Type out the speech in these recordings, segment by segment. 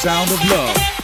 sound of love.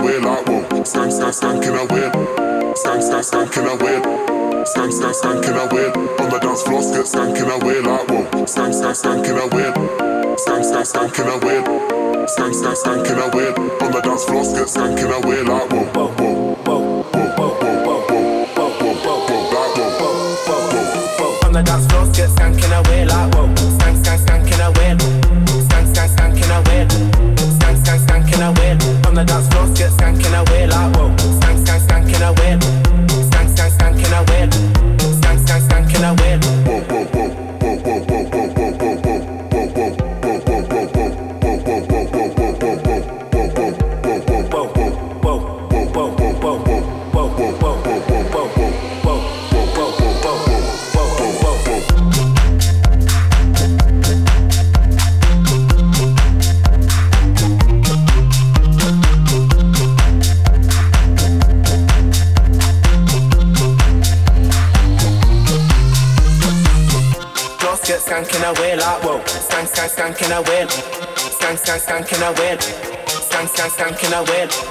Away like whoa. Skank, skank, skanking away. Skank, skank, skanking away. Skank, skank, skanking away. On the dance floor, get skanking away like whoa. Skank, skank. Skank, skank, skanking away. Skank, skank, skanking away. On the dance floor, get skanking away like whoa. Whoa, whoa, whoa, whoa, whoa, whoa, whoa, whoa, whoa, whoa, whoa, like whoa, whoa, whoa, whoa. On the dance floor,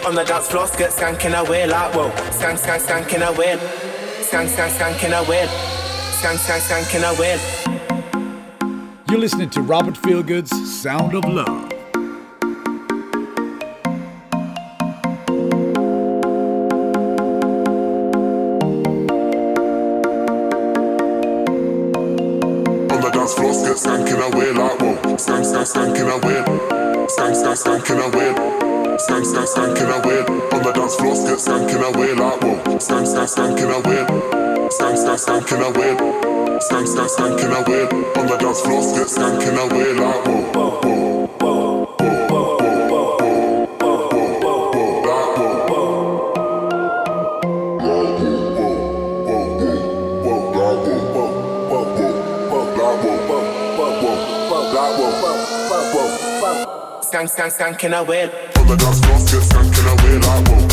On the dance floor, get skanking away like whoa. Skank, skank, skanking away. Skank, skank, skanking away. Skank, skank, skanking away. You're listening to Robert Feelgood's Sound of Love. On the dance floor, get skanking away like whoa. Skank, skank, skanking away. Skank, skank, skanking away. Skank, skank, skank in I win? On the dance floor, skank, skank in I win? Like, whoa. Skank, skank, skank in I win? Skank, skank, skank in I win? Skank, skank, skank in I win? On the dance floor, skank, skank in I win? Like, whoa, whoa, whoa. Skank, skank, skank, can I win? But that's just good, son, can I wait? I won't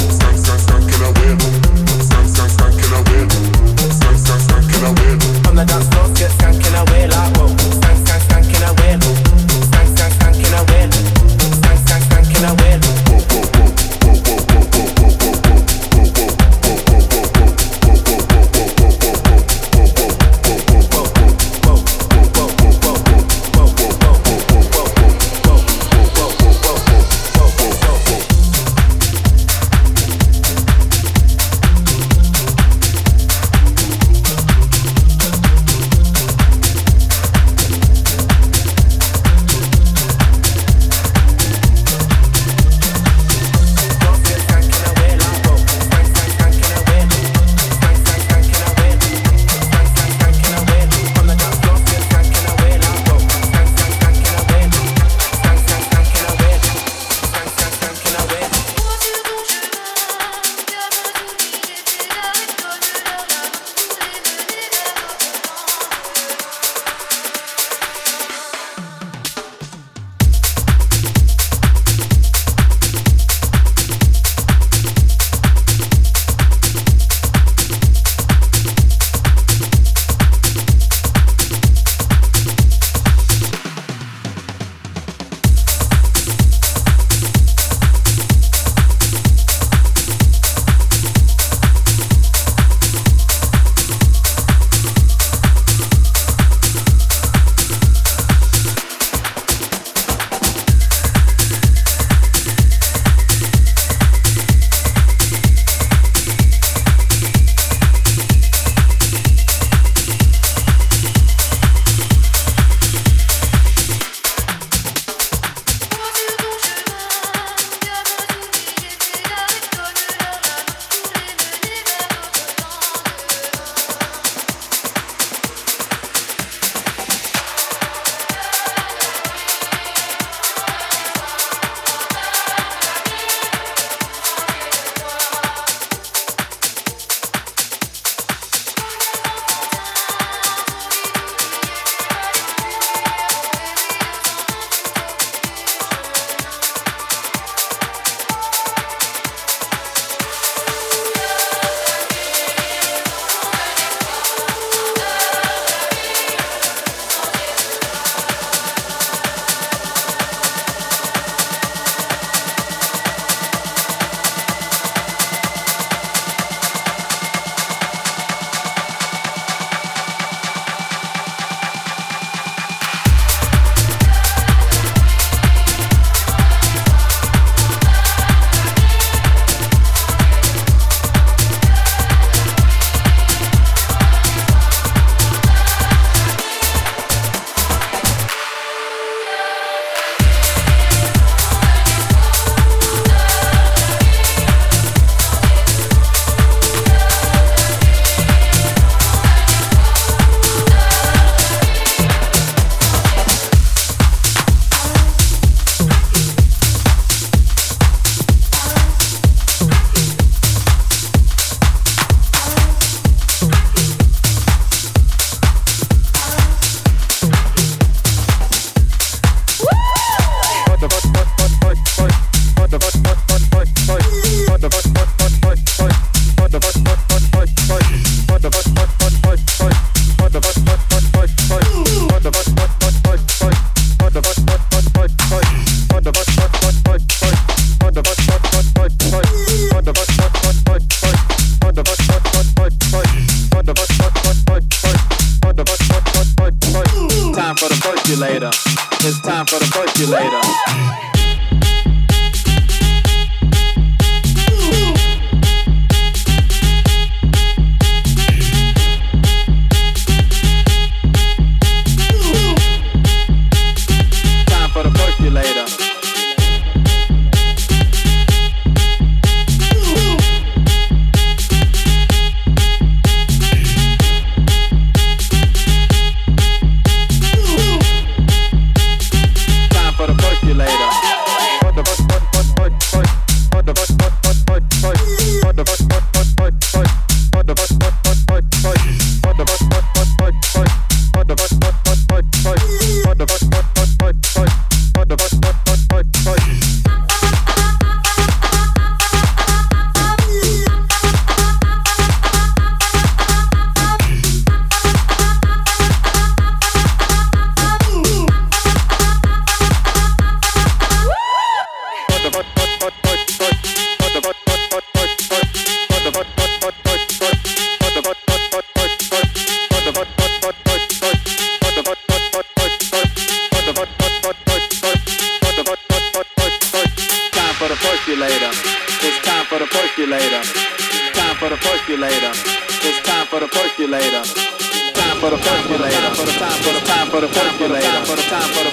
for the formula.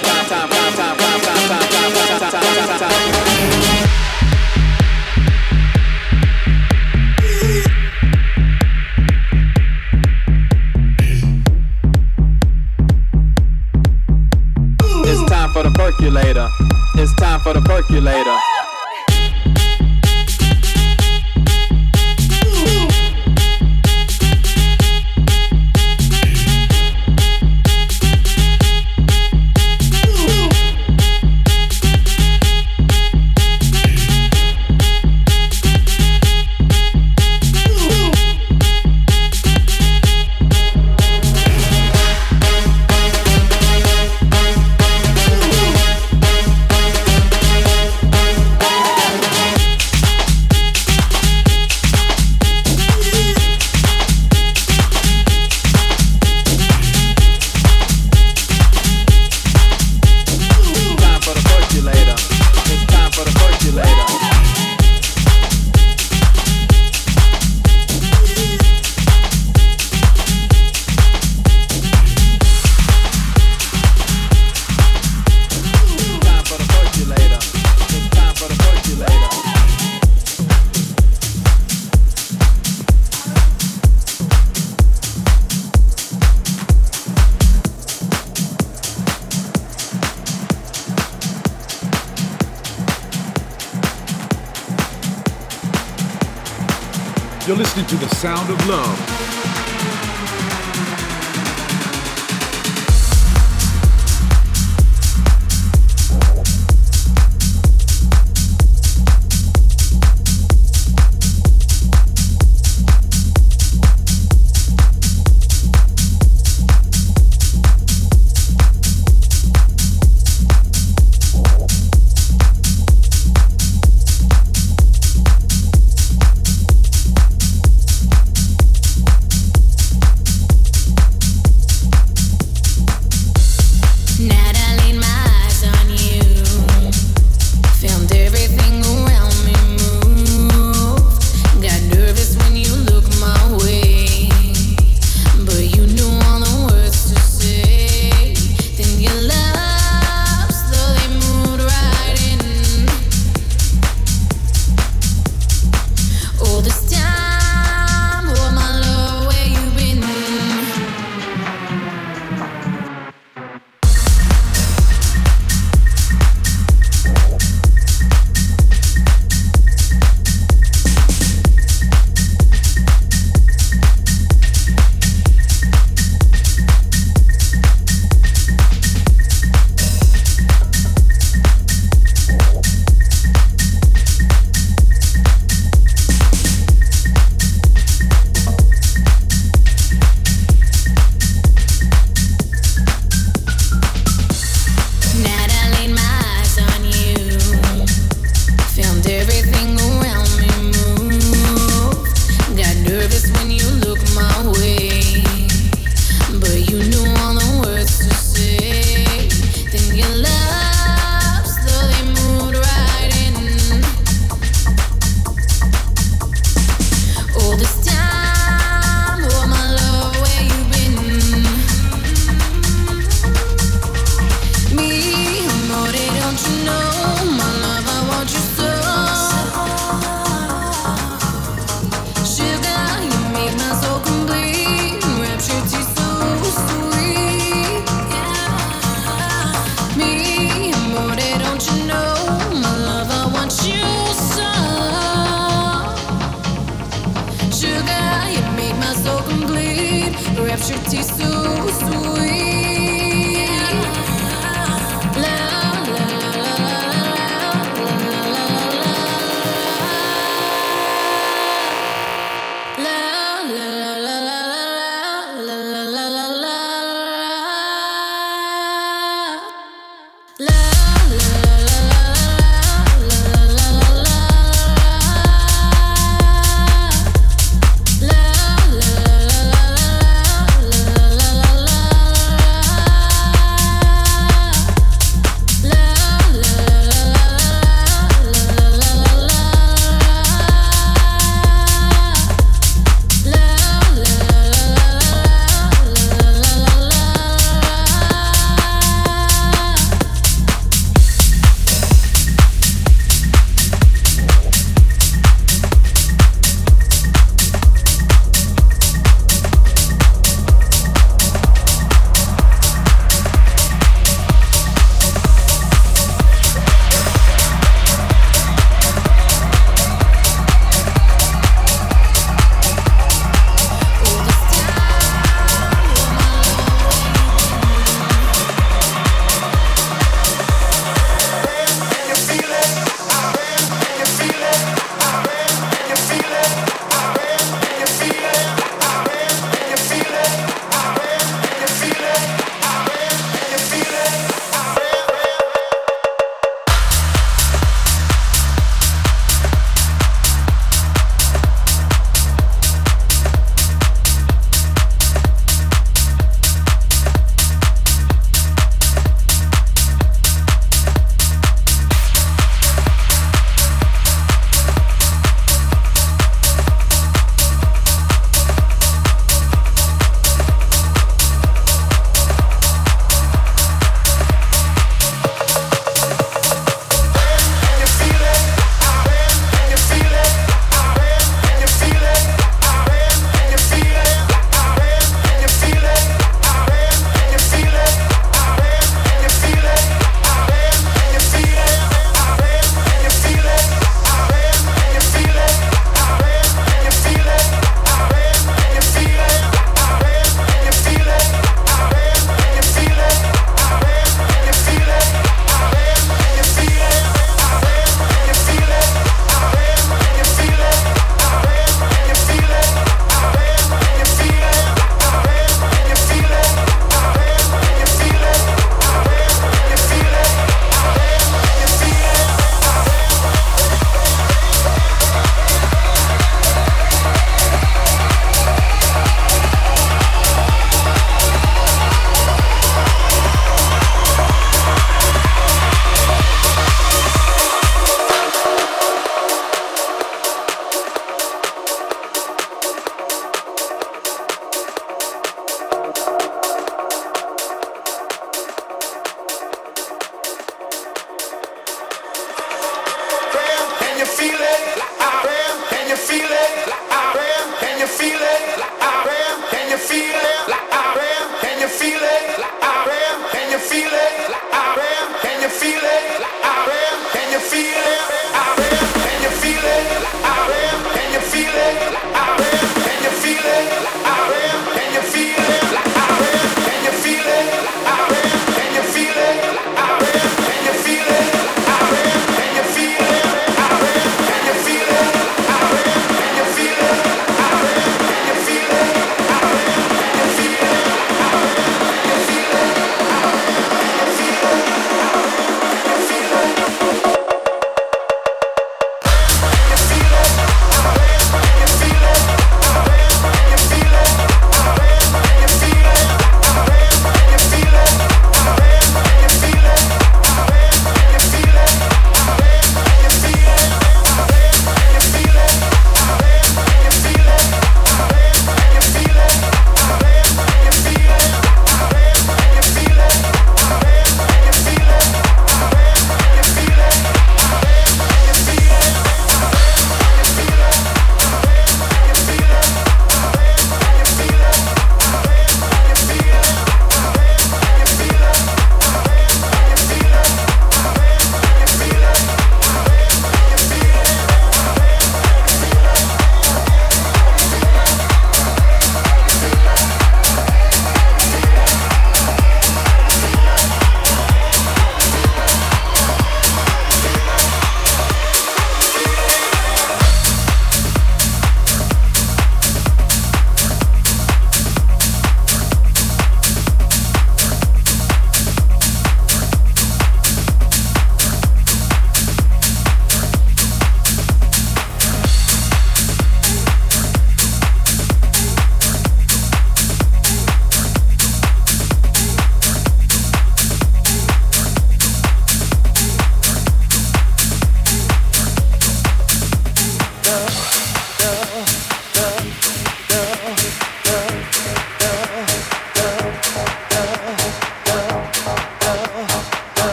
Sound of love.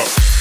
up.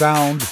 Sound.